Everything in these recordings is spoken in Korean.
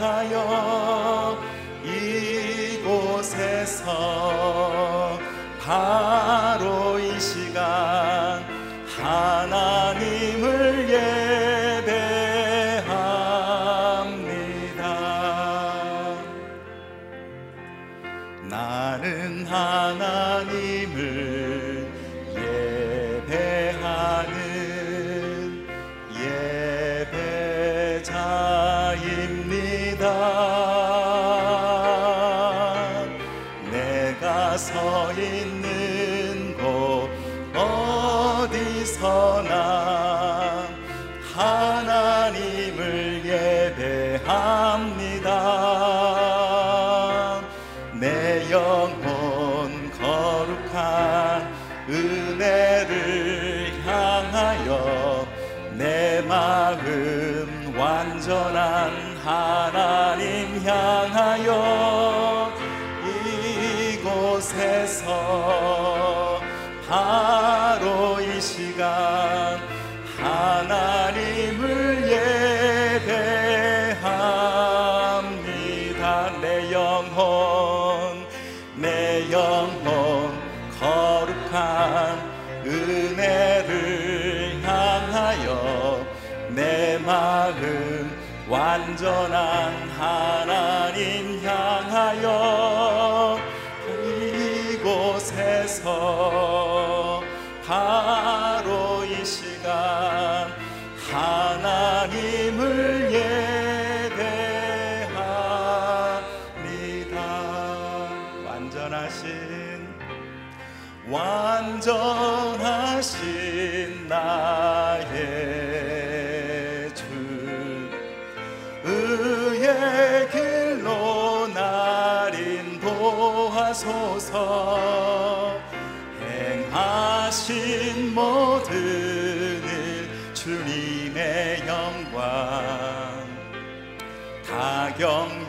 향하여 이곳에서 바 전한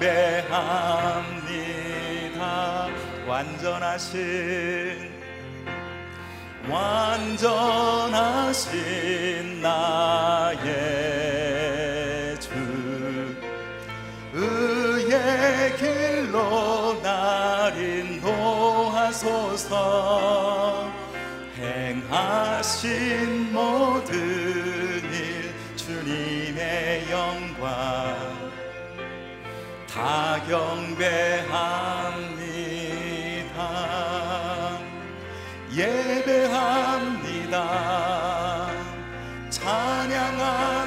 경배합니다. 완전하신 완전하신 나의 주. 의의 길로 날 인도하소서. 행하신 모든 일 주님의 영광. 다 경배합니다. 예배합니다. 찬양합니다.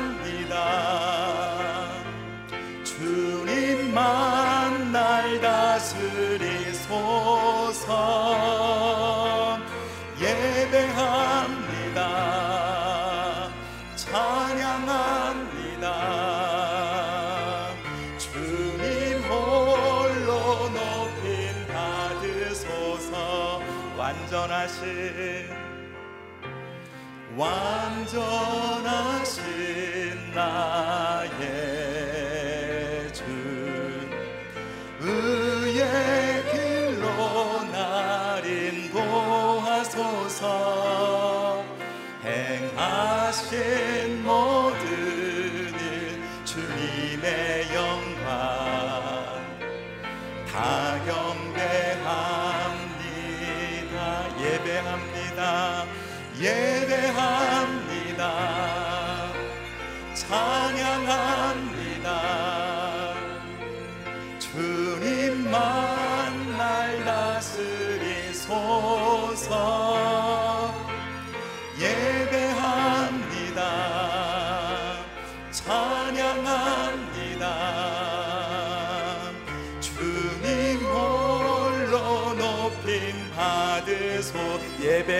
완전하신 나의 주. 의의 길로 날 인도하소서 행하신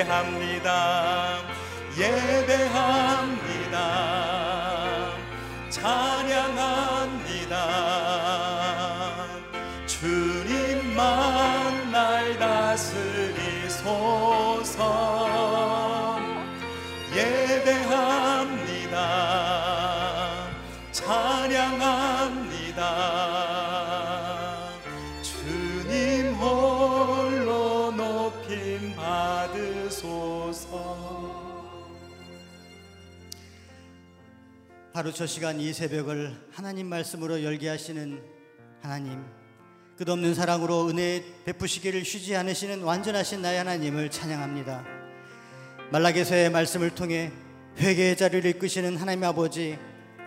예배합니다. 예배합니다 하루 첫 시간 이 새벽을 하나님 말씀으로 열게 하시는 하나님 끝없는 사랑으로 은혜 베푸시기를 쉬지 않으시는 완전하신 나의 하나님을 찬양합니다. 말라게서의 말씀을 통해 회개의 자리를 이끄시는 하나님 아버지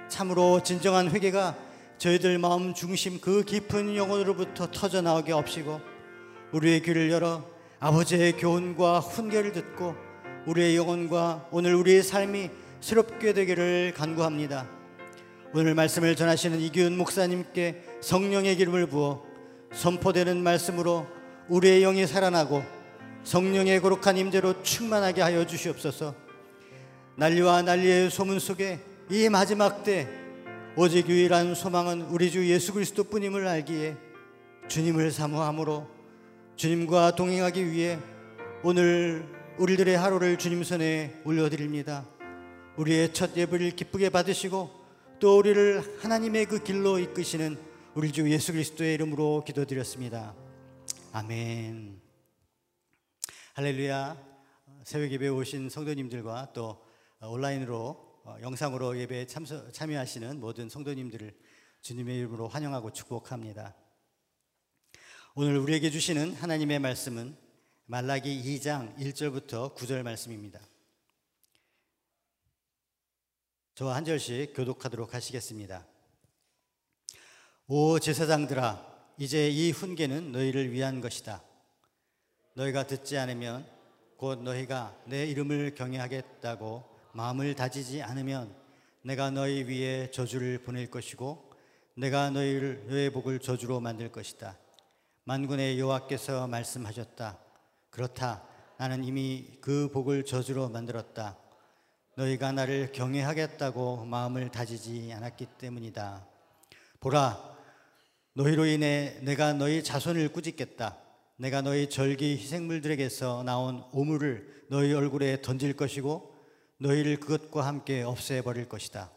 참으로 진정한 회개가 저희들 마음 중심 그 깊은 영혼으로부터 터져 나오게 없이고 우리의 귀를 열어 아버지의 교훈과 훈계를 듣고 우리의 영혼과 오늘 우리의 삶이 새롭게 되기를 간구합니다. 오늘 말씀을 전하시는 이기훈 목사님께 성령의 기름을 부어 선포되는 말씀으로 우리의 영이 살아나고 성령의 거룩한 임재로 충만하게 하여 주시옵소서. 난리와 난리의 소문 속에 이 마지막 때 오직 유일한 소망은 우리 주 예수 그리스도뿐임을 알기에 주님을 사모함으로 주님과 동행하기 위해 오늘 우리들의 하루를 주님 손에 올려드립니다. 우리의 첫 예배를 기쁘게 받으시고 또 우리를 하나님의 그 길로 이끄시는 우리 주 예수 그리스도의 이름으로 기도드렸습니다. 아멘. 할렐루야. 새벽 예배에 오신 성도님들과 또 온라인으로 어, 영상으로 예배에 참석, 참여하시는 모든 성도님들을 주님의 이름으로 환영하고 축복합니다. 오늘 우리에게 주시는 하나님의 말씀은 말라기 2장 1절부터 9절 말씀입니다. 저와 한 절씩 교독하도록 하시겠습니다. 오 제사장들아 이제 이 훈계는 너희를 위한 것이다. 너희가 듣지 않으면 곧 너희가 내 이름을 경외하겠다고 마음을 다지지 않으면 내가 너희 위에 저주를 보낼 것이고 내가 너희를 너의 복을 저주로 만들 것이다. 만군의 여호와께서 말씀하셨다. 그렇다. 나는 이미 그 복을 저주로 만들었다. 너희가 나를 경외하겠다고 마음을 다지지 않았기 때문이다. 보라, 너희로 인해 내가 너희 자손을 꾸짖겠다. 내가 너희 절기 희생물들에게서 나온 오물을 너희 얼굴에 던질 것이고 너희를 그것과 함께 없애버릴 것이다.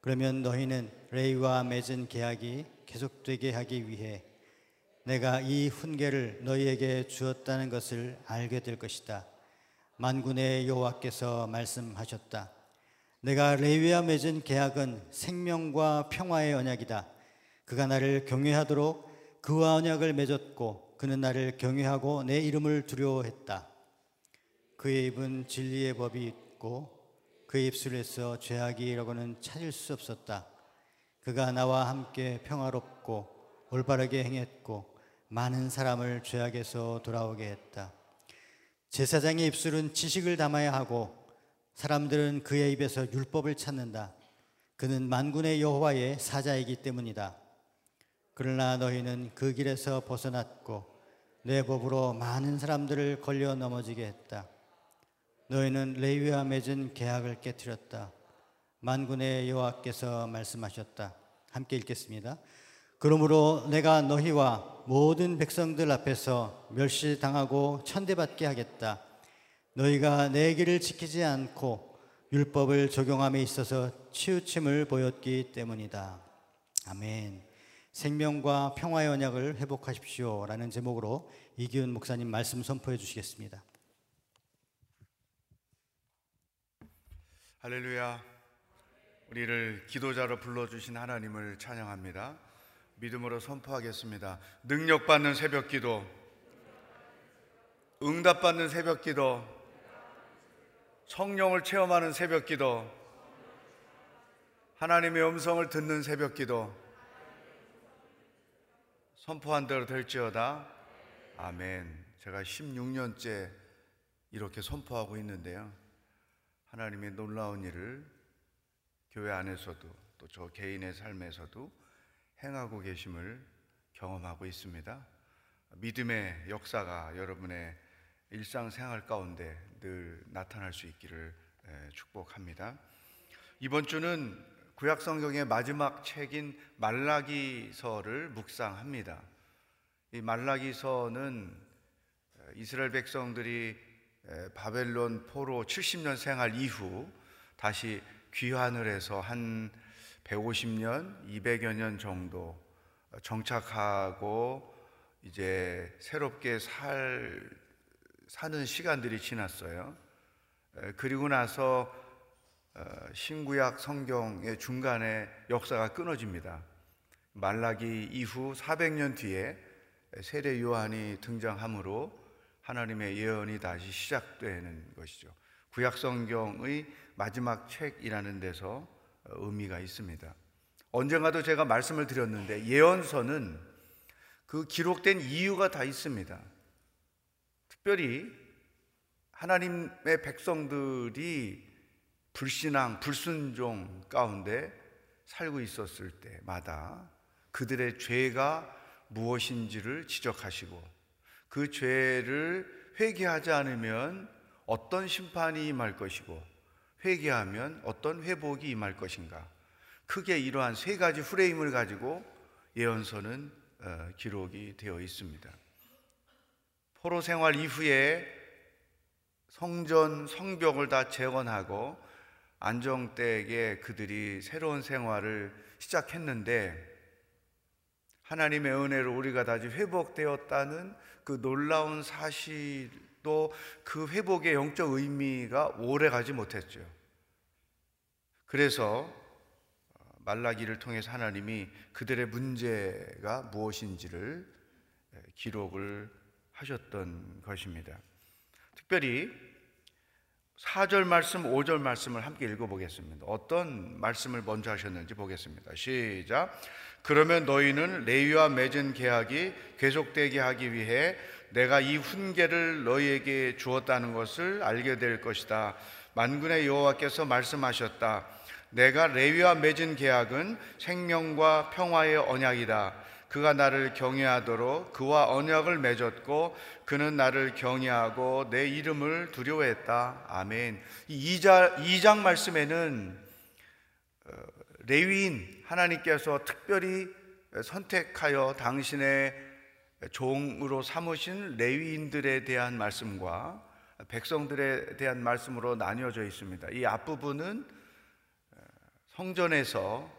그러면 너희는 레이와 맺은 계약이 계속되게 하기 위해 내가 이 훈계를 너희에게 주었다는 것을 알게 될 것이다. 만군의 여호와께서 말씀하셨다. 내가 레위와 맺은 계약은 생명과 평화의 언약이다. 그가 나를 경외하도록 그와 언약을 맺었고 그는 나를 경외하고 내 이름을 두려워했다. 그의 입은 진리의 법이 있고 그의 입술에서 죄악이라고는 찾을 수 없었다. 그가 나와 함께 평화롭고 올바르게 행했고 많은 사람을 죄악에서 돌아오게 했다. 제사장의 입술은 지식을 담아야 하고 사람들은 그의 입에서 율법을 찾는다. 그는 만군의 여호와의 사자이기 때문이다. 그러나 너희는 그 길에서 벗어났고 내 법으로 많은 사람들을 걸려 넘어지게 했다. 너희는 레위와 맺은 계약을 깨뜨렸다. 만군의 여호와께서 말씀하셨다. 함께 읽겠습니다. 그러므로 내가 너희와 모든 백성들 앞에서 멸시당하고 천대받게 하겠다. 너희가 내 길을 지키지 않고 율법을 적용함에 있어서 치우침을 보였기 때문이다. 아멘. 생명과 평화의 언약을 회복하십시오. 라는 제목으로 이기훈 목사님 말씀 선포해 주시겠습니다. 할렐루야. 우리를 기도자로 불러주신 하나님을 찬양합니다. 믿음으로 선포하겠습니다. 능력받는 새벽 기도, 응답받는 새벽 기도, 성령을 체험하는 새벽 기도, 하나님의 음성을 듣는 새벽 기도, 선포한 대로 될지어다. 아멘. 제가 16년째 이렇게 선포하고 있는데요. 하나님의 놀라운 일을 교회 안에서도 또 저 개인의 삶에서도 행하고 계심을 경험하고 있습니다. 믿음의 역사가 여러분의 일상생활 가운데 늘 나타날 수 있기를 에, 축복합니다. 이번 주는 구약 성경의 마지막 책인 말라기서를 묵상합니다. 이 말라기서는 이스라엘 백성들이 에, 바벨론 포로 70년 생활 이후 다시 귀환을 해서 한 150년, 200여 년 정도 정착하고 이제 새롭게 살 사는 시간들이 지났어요. 에, 그리고 나서 어, 신구약 성경의 중간에 역사가 끊어집니다. 말라기 이후 400년 뒤에 세례 요한이 등장함으로 하나님의 예언이 다시 시작되는 것이죠. 구약 성경의 마지막 책이라는 데서 의미가 있습니다. 언젠가도 제가 말씀을 드렸는데 예언서는 그 기록된 이유가 다 있습니다. 특별히 하나님의 백성들이 불신앙, 불순종 가운데 살고 있었을 때마다 그들의 죄가 무엇인지를 지적하시고 그 죄를 회개하지 않으면 어떤 심판이 임할 것이고 회개하면 어떤 회복이 임할 것인가 크게 이러한 세 가지 프레임을 가지고 예언서는 어, 기록이 되어 있습니다. 포로 생활 이후에 성전 성벽을 다 재건하고 안정되게 그들이 새로운 생활을 시작했는데 하나님의 은혜로 우리가 다시 회복되었다는 그 놀라운 사실도 그 회복의 영적 의미가 오래 가지 못했죠. 그래서 말라기를 통해서 하나님이 그들의 문제가 무엇인지를 기록을 하셨던 것입니다. 특별히 4절 말씀, 5절 말씀을 함께 읽어보겠습니다. 어떤 말씀을 먼저 하셨는지 보겠습니다. 시작. 그러면 너희는 레위와 맺은 계약이 계속되게 하기 위해 내가 이 훈계를 너희에게 주었다는 것을 알게 될 것이다. 만군의 여호와께서 말씀하셨다. 내가 레위와 맺은 계약은 생명과 평화의 언약이다. 그가 나를 경외하도록 그와 언약을 맺었고 그는 나를 경외하고 내 이름을 두려워했다. 아멘. 이 2장, 2장 말씀에는 어, 레위인 하나님께서 특별히 선택하여 당신의 종으로 삼으신 레위인들에 대한 말씀과 백성들에 대한 말씀으로 나뉘어져 있습니다. 이 앞부분은 성전에서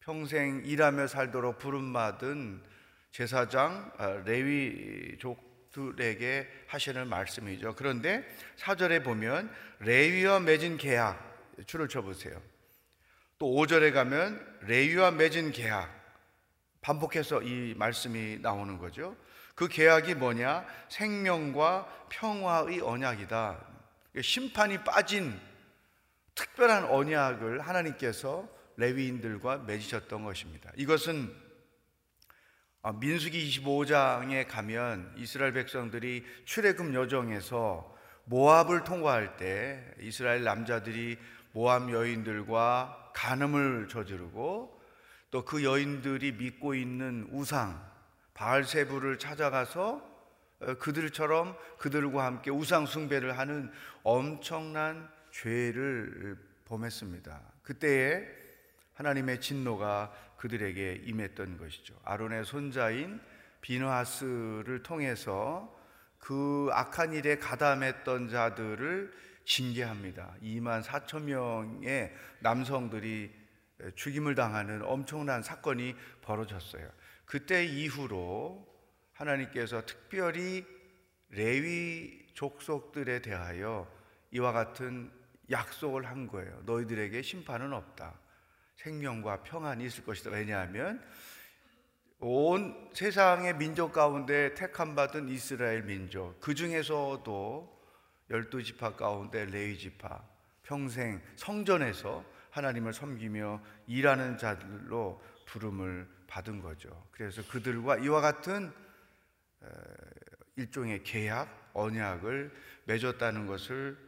평생 일하며 살도록 부름받은 제사장 아, 레위족들에게 하시는 말씀이죠. 그런데 사절에 보면 레위와 맺은 계약 줄을 쳐 보세요. 또 5절에 가면 레위와 맺은 계약 반복해서 이 말씀이 나오는 거죠. 그 계약이 뭐냐? 생명과 평화의 언약이다. 심판이 빠진 특별한 언약을 하나님께서 레위인들과 맺으셨던 것입니다. 이것은 아, 민수기 25장에 가면 이스라엘 백성들이 출애굽 여정에서 모압을 통과할 때 이스라엘 남자들이 모압 여인들과 간음을 저지르고 또 그 여인들이 믿고 있는 우상 바알세부를 찾아가서 어, 그들처럼 그들과 함께 우상 숭배를 하는 엄청난 죄를 범했습니다. 그때에 하나님의 진노가 그들에게 임했던 것이죠. 아론의 손자인 비누하스를 통해서 그 악한 일에 가담했던 자들을 징계합니다. 2만 4천 명의 남성들이 죽임을 당하는 엄청난 사건이 벌어졌어요. 그때 이후로 하나님께서 특별히 레위 족속들에 대하여 이와 같은 약속을 한 거예요. 너희들에게 심판은 없다. 생명과 평안이 있을 것이다. 왜냐하면 온 세상의 민족 가운데 택함 받은 이스라엘 민족 그 중에서도 열두 지파 가운데 레위 지파 평생 성전에서 하나님을 섬기며 일하는 자들로 부름을 받은 거죠. 그래서 그들과 이와 같은 일종의 계약, 언약을 맺었다는 것을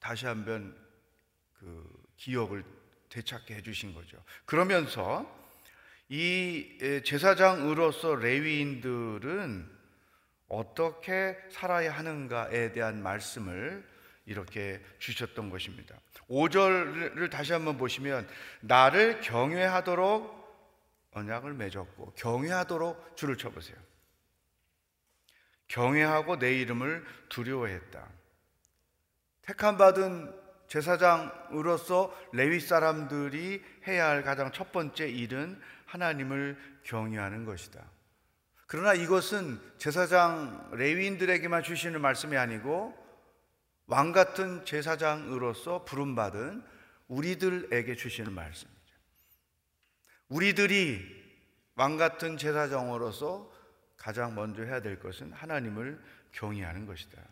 다시 한번 그 기억을 되찾게 해주신 거죠. 그러면서 이 제사장으로서 레위인들은 어떻게 살아야 하는가에 대한 말씀을 이렇게 주셨던 것입니다. 5절을 다시 한번 보시면 나를 경외하도록 언약을 맺었고 경외하도록 줄을 쳐 보세요. 경외하고 내 이름을 두려워했다. 택함 받은 제사장으로서 레위 사람들이 해야 할 가장 첫 번째 일은 하나님을 경외하는 것이다. 그러나 이것은 제사장 레위인들에게만 주시는 말씀이 아니고 왕 같은 제사장으로서 부름받은 우리들에게 주시는 말씀이죠. 우리들이 왕 같은 제사장으로서 가장 먼저 해야 될 것은 하나님을 경외하는 것이다.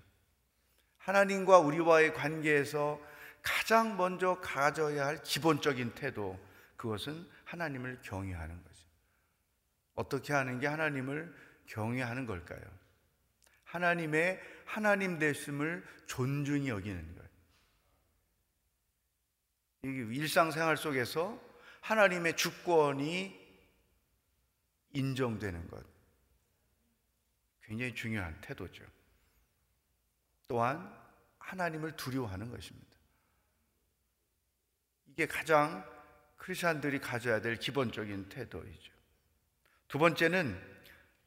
하나님과 우리와의 관계에서 가장 먼저 가져야 할 기본적인 태도, 그것은 하나님을 경외하는 거죠. 어떻게 하는 게 하나님을 경외하는 걸까요? 하나님의 하나님 되심을 존중히 여기는 거예요. 일상생활 속에서 하나님의 주권이 인정되는 것. 굉장히 중요한 태도죠. 또한 하나님을 두려워하는 것입니다. 이게 가장 크리스천들이 가져야 될 기본적인 태도이죠. 두 번째는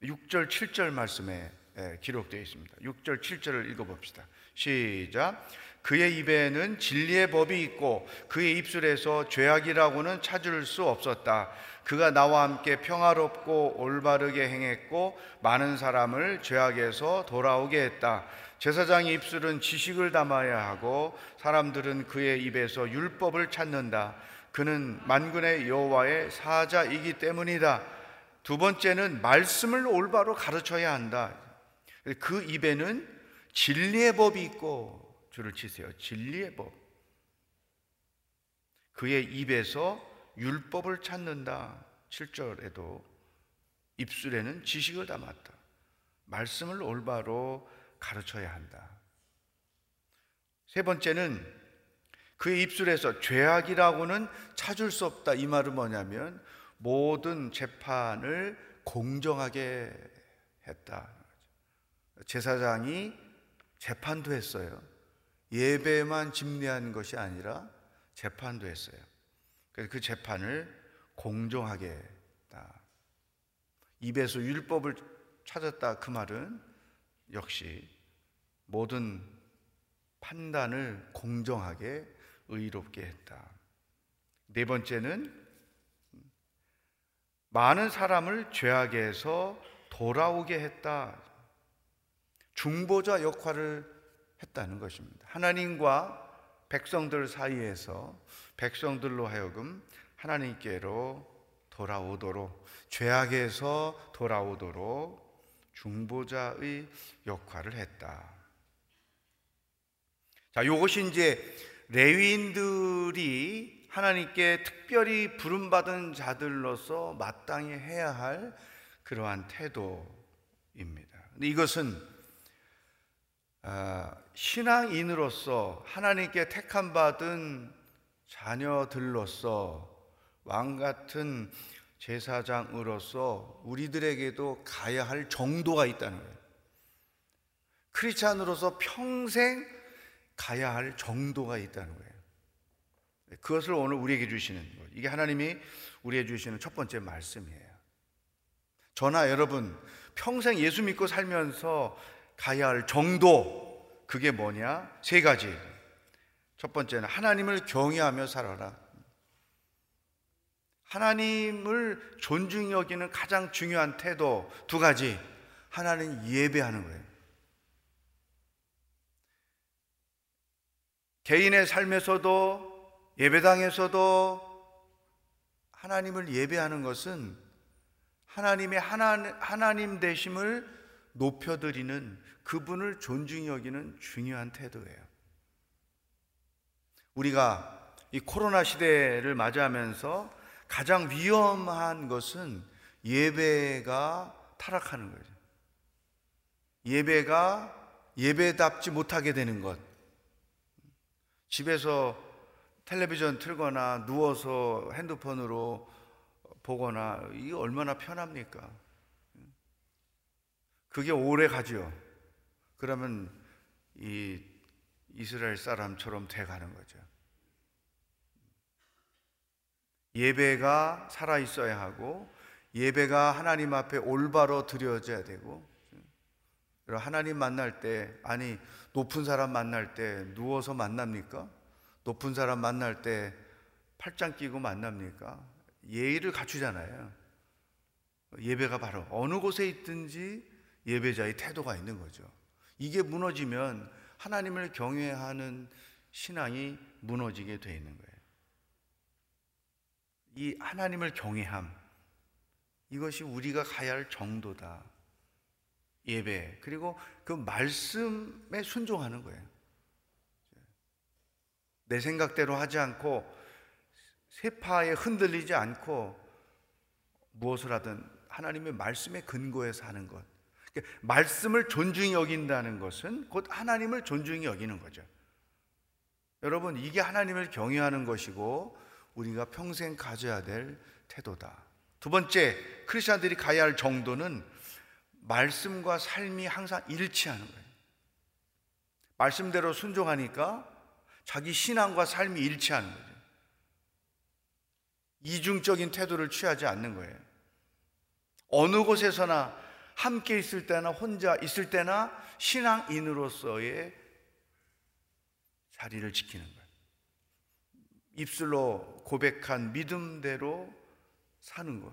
6절, 7절 말씀에 기록되어 있습니다. 6절, 7절을 읽어봅시다. 시작. 그의 입에는 진리의 법이 있고 그의 입술에서 죄악이라고는 찾을 수 없었다. 그가 나와 함께 평화롭고 올바르게 행했고 많은 사람을 죄악에서 돌아오게 했다. 제사장의 입술은 지식을 담아야 하고 사람들은 그의 입에서 율법을 찾는다. 그는 만군의 여호와의 사자이기 때문이다. 두 번째는 말씀을 올바로 가르쳐야 한다. 그 입에는 진리의 법이 있고 줄을 치세요. 진리의 법. 그의 입에서 율법을 찾는다. 7절에도 입술에는 지식을 담았다. 말씀을 올바로 가르쳐야 한다. 세 번째는 그의 입술에서 죄악이라고는 찾을 수 없다. 이 말은 뭐냐면 모든 재판을 공정하게 했다. 제사장이 재판도 했어요. 예배만 집례한 것이 아니라 재판도 했어요. 그래서 그 재판을 공정하게 했다. 입에서 율법을 찾았다. 그 말은 역시 모든 판단을 공정하게 의롭게 했다. 네 번째는 많은 사람을 죄악에서 돌아오게 했다. 중보자 역할을 했다는 것입니다. 하나님과 백성들 사이에서 백성들로 하여금 하나님께로 돌아오도록 죄악에서 돌아오도록 중보자의 역할을 했다. 자, 이것이 이제 레위인들이 하나님께 특별히 부름받은 자들로서 마땅히 해야 할 그러한 태도입니다. 근데 이것은 아, 신앙인으로서 하나님께 택함 받은 자녀들로서 왕 같은 제사장으로서 우리들에게도 가야 할 정도가 있다는 거예요. 크리스찬으로서 평생 가야 할 정도가 있다는 거예요. 그것을 오늘 우리에게 주시는 것. 이게 하나님이 우리에게 주시는 첫 번째 말씀이에요. 저나 여러분 평생 예수 믿고 살면서 가야 할 정도 그게 뭐냐? 세 가지. 첫 번째는 하나님을 경외하며 살아라. 하나님을 존중히 여기는 가장 중요한 태도 두 가지. 하나는 예배하는 거예요. 개인의 삶에서도 예배당에서도 하나님을 예배하는 것은 하나님의 하나, 하나님 되심을 높여드리는 그분을 존중히 여기는 중요한 태도예요. 우리가 이 코로나 시대를 맞이하면서 가장 위험한 것은 예배가 타락하는 거죠. 예배가 예배답지 못하게 되는 것. 집에서 텔레비전 틀거나 누워서 핸드폰으로 보거나 이게 얼마나 편합니까? 그게 오래 가죠. 그러면 이 이스라엘 사람처럼 돼 가는 거죠. 예배가 살아 있어야 하고 예배가 하나님 앞에 올바로 드려져야 되고 하나님 만날 때 아니 높은 사람 만날 때 누워서 만납니까? 높은 사람 만날 때 팔짱 끼고 만납니까? 예의를 갖추잖아요. 예배가 바로 어느 곳에 있든지 예배자의 태도가 있는 거죠. 이게 무너지면 하나님을 경외하는 신앙이 무너지게 돼 있는 거예요. 이 하나님을 경외함 이것이 우리가 가야 할 정도다. 예배 그리고 그 말씀에 순종하는 거예요. 내 생각대로 하지 않고 세파에 흔들리지 않고 무엇을 하든 하나님의 말씀에 근거해서 하는 것. 말씀을 존중히 여긴다는 것은 곧 하나님을 존중히 여기는 거죠. 여러분, 이게 하나님을 경외하는 것이고 우리가 평생 가져야 될 태도다. 두 번째, 크리스천들이 가야 할 정도는 말씀과 삶이 항상 일치하는 거예요. 말씀대로 순종하니까 자기 신앙과 삶이 일치하는 거죠. 이중적인 태도를 취하지 않는 거예요. 어느 곳에서나 함께 있을 때나 혼자 있을 때나 신앙인으로서의 자리를 지키는 거예요. 입술로 고백한 믿음대로 사는 것.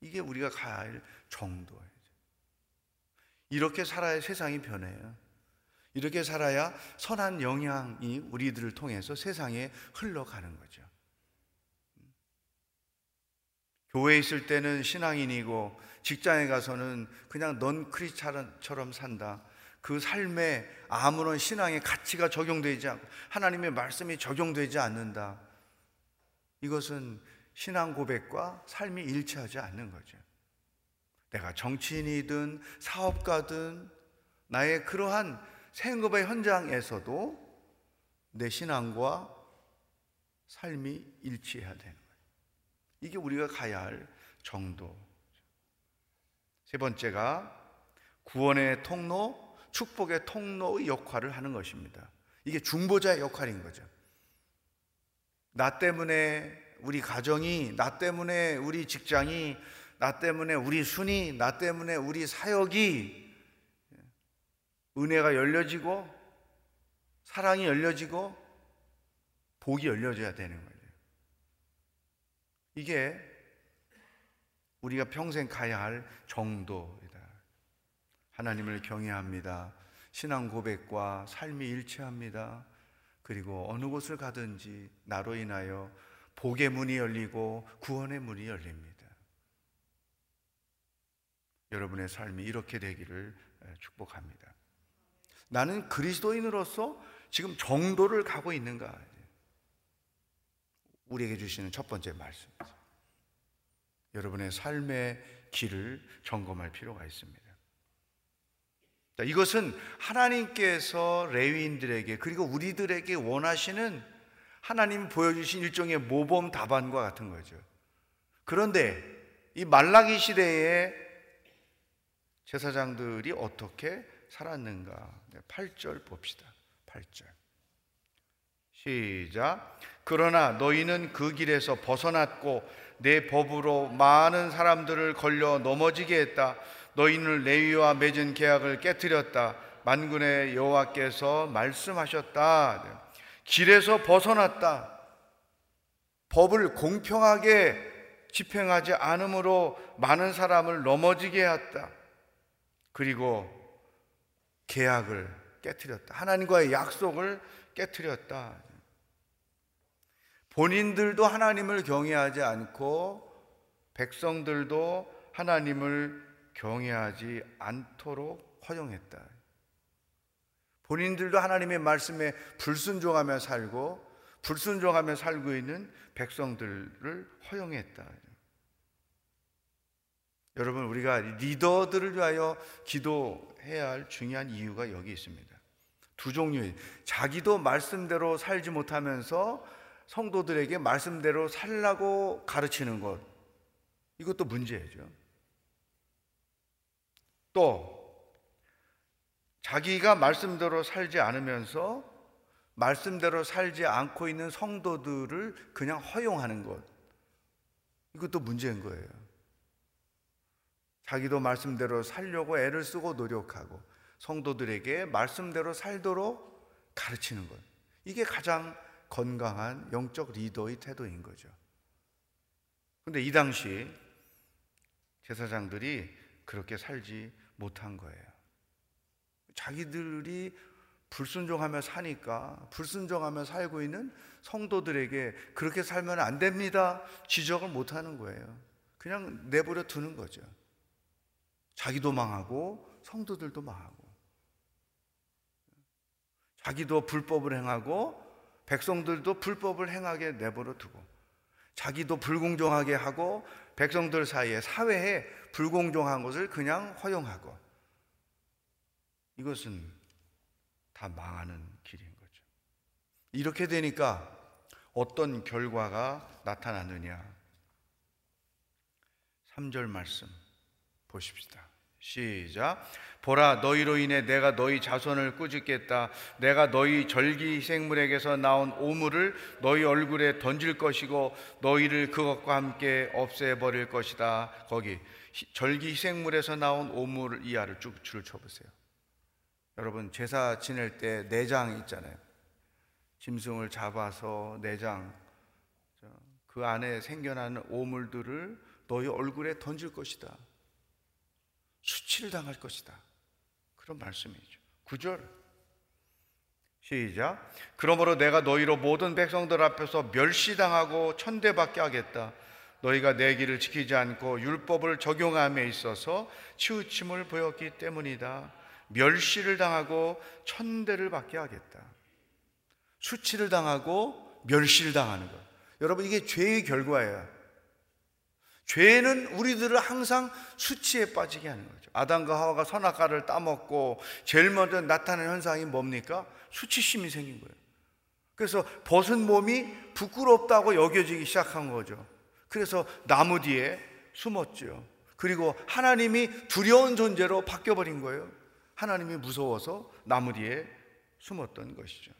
이게 우리가 가야 할 정도예요. 이렇게 살아야 세상이 변해요. 이렇게 살아야 선한 영향이 우리들을 통해서 세상에 흘러가는 거죠. 교회에 있을 때는 신앙인이고 직장에 가서는 그냥 넌 크리스찬처럼 산다. 그 삶에 아무런 신앙의 가치가 적용되지 않고 하나님의 말씀이 적용되지 않는다. 이것은 신앙 고백과 삶이 일치하지 않는 거죠. 내가 정치인이든 사업가든 나의 그러한 생업의 현장에서도 내 신앙과 삶이 일치해야 되는. 이게 우리가 가야 할 정도. 세 번째가 구원의 통로, 축복의 통로의 역할을 하는 것입니다. 이게 중보자의 역할인 거죠. 나 때문에 우리 가정이, 나 때문에 우리 직장이, 나 때문에 우리 순이, 나 때문에 우리 사역이 은혜가 열려지고 사랑이 열려지고 복이 열려져야 되는 거예요. 이게 우리가 평생 가야 할 정도이다. 하나님을 경외합니다. 신앙 고백과 삶이 일치합니다. 그리고 어느 곳을 가든지 나로 인하여 복의 문이 열리고 구원의 문이 열립니다. 여러분의 삶이 이렇게 되기를 축복합니다. 나는 그리스도인으로서 지금 정도를 가고 있는가? 우리에게 주시는 첫 번째 말씀입니다. 여러분의 삶의 길을 점검할 필요가 있습니다. 이것은 하나님께서 레위인들에게 그리고 우리들에게 원하시는 하나님 보여주신 일종의 모범 답안과 같은 거죠. 그런데 이 말라기 시대에 제사장들이 어떻게 살았는가? 8절 봅시다. 8절. 시작. 그러나 너희는 그 길에서 벗어났고 내 법으로 많은 사람들을 걸려 넘어지게 했다. 너희는 레위와 맺은 계약을 깨뜨렸다. 만군의 여호와께서 말씀하셨다. 길에서 벗어났다. 법을 공평하게 집행하지 않으므로 많은 사람을 넘어지게 했다. 그리고 계약을 깨뜨렸다. 하나님과의 약속을 깨뜨렸다. 본인들도 하나님을 경외하지 않고 백성들도 하나님을 경외하지 않도록 허용했다. 본인들도 하나님의 말씀에 불순종하며 살고 불순종하며 살고 있는 백성들을 허용했다. 여러분 우리가 리더들을 위하여 기도해야 할 중요한 이유가 여기 있습니다. 두 종류의 자기도 말씀대로 살지 못하면서 성도들에게 말씀대로 살라고 가르치는 것 이것도 문제죠. 또 자기가 말씀대로 살지 않으면서 말씀대로 살지 않고 있는 성도들을 그냥 허용하는 것. 이것도 문제인 거예요. 자기도 말씀대로 살려고 애를 쓰고 노력하고 성도들에게 말씀대로 살도록 가르치는 것. 이게 가장 건강한 영적 리더의 태도인 거죠. 근데 이 당시 제사장들이 그렇게 살지 못한 거예요. 자기들이 불순종하며 사니까 불순종하며 살고 있는 성도들에게 그렇게 살면 안 됩니다. 지적을 못 하는 거예요. 그냥 내버려 두는 거죠. 자기도 망하고 성도들도 망하고 자기도 불법을 행하고 백성들도 불법을 행하게 내버려 두고 자기도 불공정하게 하고 백성들 사이에 사회에 불공정한 것을 그냥 허용하고 이것은 다 망하는 길인 거죠. 이렇게 되니까 어떤 결과가 나타나느냐? 3절 말씀 보십시다. 시작. 보라 너희로 인해 내가 너희 자손을 꾸짖겠다. 내가 너희 절기 희생물에게서 나온 오물을 너희 얼굴에 던질 것이고 너희를 그것과 함께 없애 버릴 것이다. 거기 절기 희생물에서 나온 오물 이하를 쭉 줄을 쳐 보세요. 여러분 제사 지낼 때 내장 있잖아요. 짐승을 잡아서 내장 그 안에 생겨나는 오물들을 너희 얼굴에 던질 것이다. 수치를 당할 것이다. 그런 말씀이죠. 9절. 시작. 그러므로 내가 너희로 모든 백성들 앞에서 멸시당하고 천대받게 하겠다. 너희가 내 길을 지키지 않고 율법을 적용함에 있어서 치우침을 보였기 때문이다. 멸시를 당하고 천대를 받게 하겠다. 수치를 당하고 멸시를 당하는 것. 여러분 이게 죄의 결과예요. 죄는 우리들을 항상 수치에 빠지게 하는 거죠. 아담과 하와가 선악과를 따먹고 제일 먼저 나타나는 현상이 뭡니까? 수치심이 생긴 거예요. 그래서 벗은 몸이 부끄럽다고 여겨지기 시작한 거죠. 그래서 나무 뒤에 숨었죠. 그리고 하나님이 두려운 존재로 바뀌어버린 거예요. 하나님이 무서워서 나무 뒤에 숨었던 것이죠.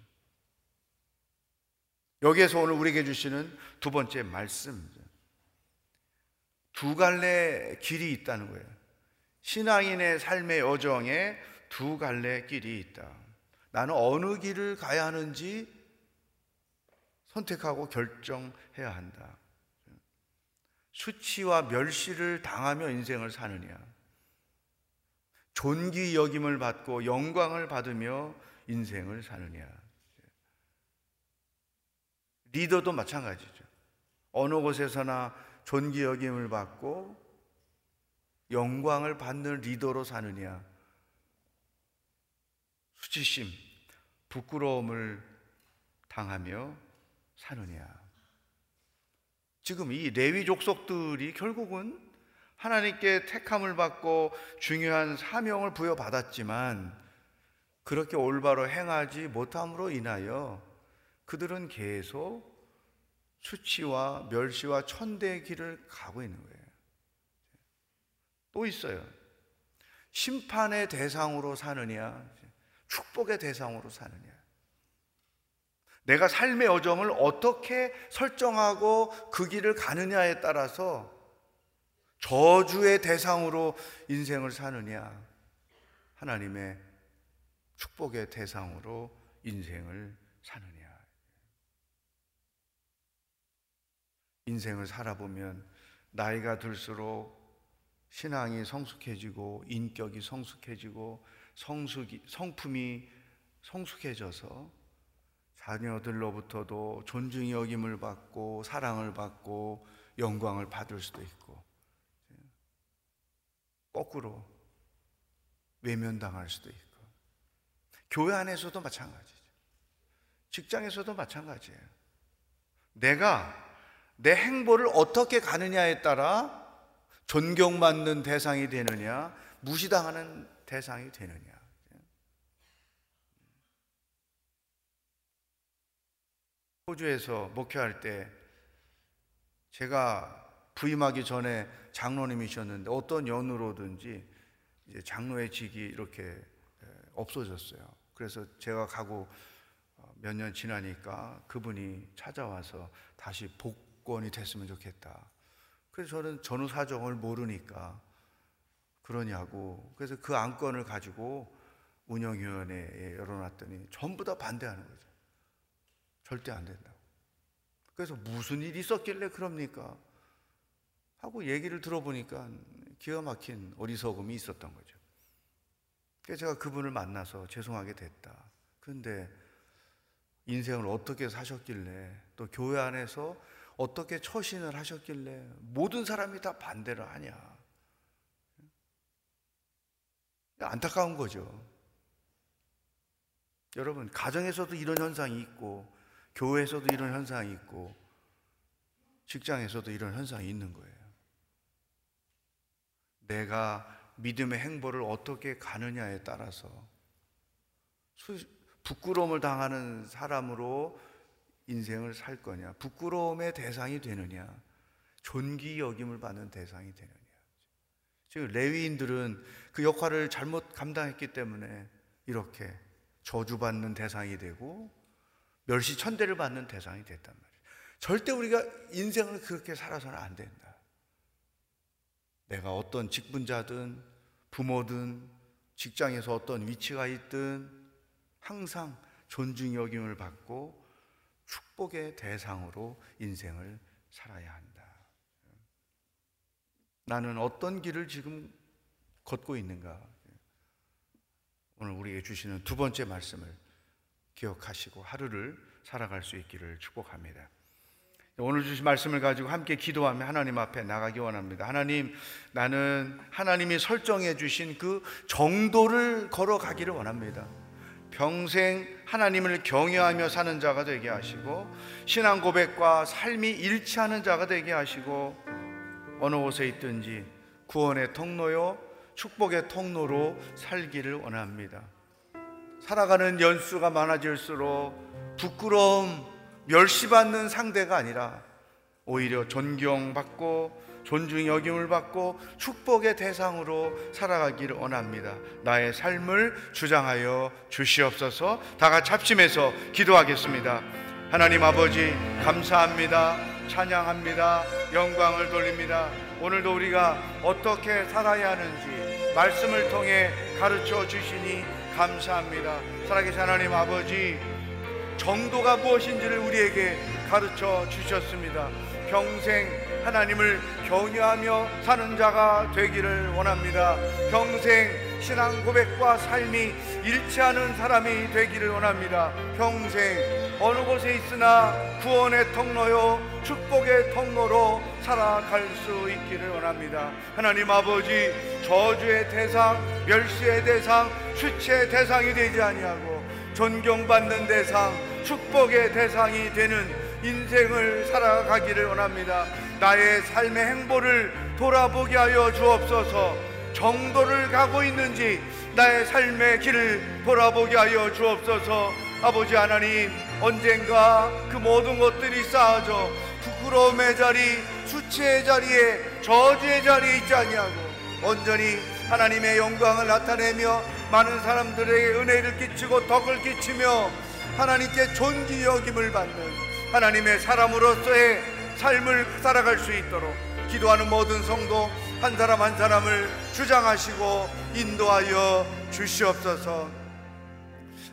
여기에서 오늘 우리에게 주시는 두 번째 말씀. 두 갈래 길이 있다는 거예요. 신앙인의 삶의 여정에 두 갈래 길이 있다. 나는 어느 길을 가야 하는지 선택하고 결정해야 한다. 수치와 멸시를 당하며 인생을 사느냐. 존귀 여김을 받고 영광을 받으며 인생을 사느냐. 리더도 마찬가지죠. 어느 곳에서나 존귀 여김을 받고 영광을 받는 리더로 사느냐. 수치심, 부끄러움을 당하며 사느냐. 지금 이 레위 족속들이 결국은 하나님께 택함을 받고 중요한 사명을 부여받았지만 그렇게 올바로 행하지 못함으로 인하여 그들은 계속 수치와 멸시와 천대의 길을 가고 있는 거예요. 또 있어요. 심판의 대상으로 사느냐, 축복의 대상으로 사느냐. 내가 삶의 여정을 어떻게 설정하고 그 길을 가느냐에 따라서 저주의 대상으로 인생을 사느냐, 하나님의 축복의 대상으로 인생을 사느냐. 인생을 살아보면 나이가 들수록 신앙이 성숙해지고 인격이 성숙해지고 성숙이, 성품이 성숙해져서 자녀들로부터도 존중의 여김을 받고 사랑을 받고 영광을 받을 수도 있고 거꾸로 외면당할 수도 있고 교회 안에서도 마찬가지죠. 직장에서도 마찬가지예요. 내가 내 행보를 어떻게 가느냐에 따라 존경받는 대상이 되느냐, 무시당하는 대상이 되느냐. 호주에서 목회할 때 제가 부임하기 전에 장로님이셨는데 어떤 연으로든지 장로의 직이 이렇게 에, 없어졌어요. 그래서 제가 가고 어, 몇년 지나니까 그분이 찾아와서 다시 복 권이 됐으면 좋겠다. 그래서 저는 전후 사정을 모르니까 그러냐고. 그래서 그 안건을 가지고 운영위원회에 열어놨더니 전부 다 반대하는 거죠. 절대 안 된다고. 그래서 무슨 일이 있었길래 그럽니까? 하고 얘기를 들어보니까 기가 막힌 어리석음이 있었던 거죠. 그래서 제가 그분을 만나서 죄송하게 됐다. 그런데 인생을 어떻게 사셨길래 또 교회 안에서 어떻게 처신을 하셨길래 모든 사람이 다 반대를 하냐. 안타까운 거죠. 여러분, 가정에서도 이런 현상이 있고, 교회에서도 이런 현상이 있고, 직장에서도 이런 현상이 있는 거예요. 내가 믿음의 행보를 어떻게 가느냐에 따라서 부끄러움을 당하는 사람으로 인생을 살 거냐, 부끄러움의 대상이 되느냐, 존귀 여김을 받는 대상이 되느냐. 즉 레위인들은 그 역할을 잘못 감당했기 때문에 이렇게 저주받는 대상이 되고 멸시 천대를 받는 대상이 됐단 말이에요. 절대 우리가 인생을 그렇게 살아서는 안 된다. 내가 어떤 직분자든 부모든 직장에서 어떤 위치가 있든 항상 존중 여김을 받고 축복의 대상으로 인생을 살아야 한다. 나는 어떤 길을 지금 걷고 있는가? 오늘 우리에게 주시는 두 번째 말씀을 기억하시고 하루를 살아갈 수 있기를 축복합니다. 오늘 주신 말씀을 가지고 함께 기도하며 하나님 앞에 나가기 원합니다. 하나님, 나는 하나님이 설정해 주신 그 정도를 걸어가기를 원합니다. 평생 하나님을 경외하며 사는 자가 되게 하시고 신앙 고백과 삶이 일치하는 자가 되게 하시고 어느 곳에 있든지 구원의 통로요 축복의 통로로 살기를 원합니다. 살아가는 연수가 많아질수록 부끄러움, 멸시받는 상대가 아니라 오히려 존경받고 존중 여김을 받고 축복의 대상으로 살아가기를 원합니다. 나의 삶을 주장하여 주시옵소서. 다 같이 합심해서 기도하겠습니다. 하나님 아버지 감사합니다. 찬양합니다. 영광을 돌립니다. 오늘도 우리가 어떻게 살아야 하는지 말씀을 통해 가르쳐 주시니 감사합니다. 살아계신 하나님 아버지 정도가 무엇인지를 우리에게 가르쳐 주셨습니다. 평생 하나님을 경유하며 사는 자가 되기를 원합니다. 평생 신앙 고백과 삶이 일치하는 사람이 되기를 원합니다. 평생 어느 곳에 있으나 구원의 통로요 축복의 통로로 살아갈 수 있기를 원합니다. 하나님 아버지 저주의 대상, 멸시의 대상, 수치의 대상이 되지 아니하고 존경받는 대상, 축복의 대상이 되는 인생을 살아가기를 원합니다. 나의 삶의 행보를 돌아보게 하여 주옵소서. 정도를 가고 있는지 나의 삶의 길을 돌아보게 하여 주옵소서. 아버지 하나님, 언젠가 그 모든 것들이 쌓아져 부끄러움의 자리, 수치의 자리에 저주의 자리에 있지 아니하고 온전히 하나님의 영광을 나타내며 많은 사람들에게 은혜를 끼치고 덕을 끼치며 하나님께 존귀 여김을 받는 하나님의 사람으로서의 삶을 살아갈 수 있도록 기도하는 모든 성도 한 사람 한 사람을 주장하시고 인도하여 주시옵소서.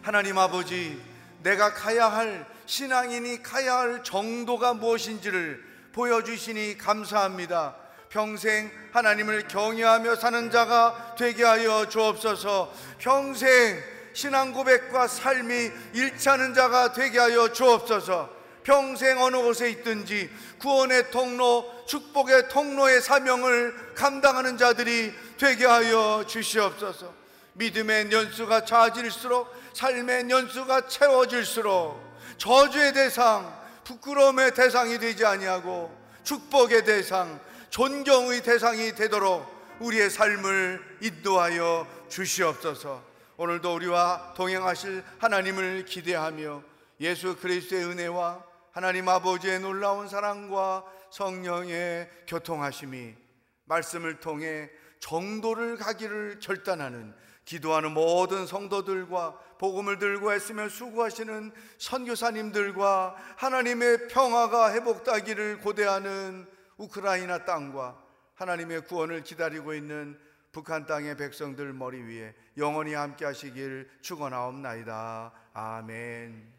하나님 아버지, 내가 가야 할 신앙인이 가야 할 정도가 무엇인지를 보여주시니 감사합니다. 평생 하나님을 경외하며 사는 자가 되게 하여 주옵소서. 평생 신앙 고백과 삶이 일치하는 자가 되게 하여 주옵소서. 평생 어느 곳에 있든지 구원의 통로, 축복의 통로의 사명을 감당하는 자들이 되게 하여 주시옵소서. 믿음의 연수가 차질수록 삶의 연수가 채워질수록 저주의 대상, 부끄러움의 대상이 되지 아니하고 축복의 대상, 존경의 대상이 되도록 우리의 삶을 인도하여 주시옵소서. 오늘도 우리와 동행하실 하나님을 기대하며 예수 그리스도의 은혜와 하나님 아버지의 놀라운 사랑과 성령의 교통하심이 말씀을 통해 정도를 가기를 결단하는 기도하는 모든 성도들과 복음을 들고 애쓰며 수고하시는 선교사님들과 하나님의 평화가 회복되기를 고대하는 우크라이나 땅과 하나님의 구원을 기다리고 있는 북한 땅의 백성들 머리 위에 영원히 함께 하시길 축원하옵나이다. 아멘.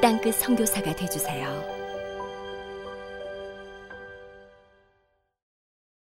땅끝 성교사가 되주세요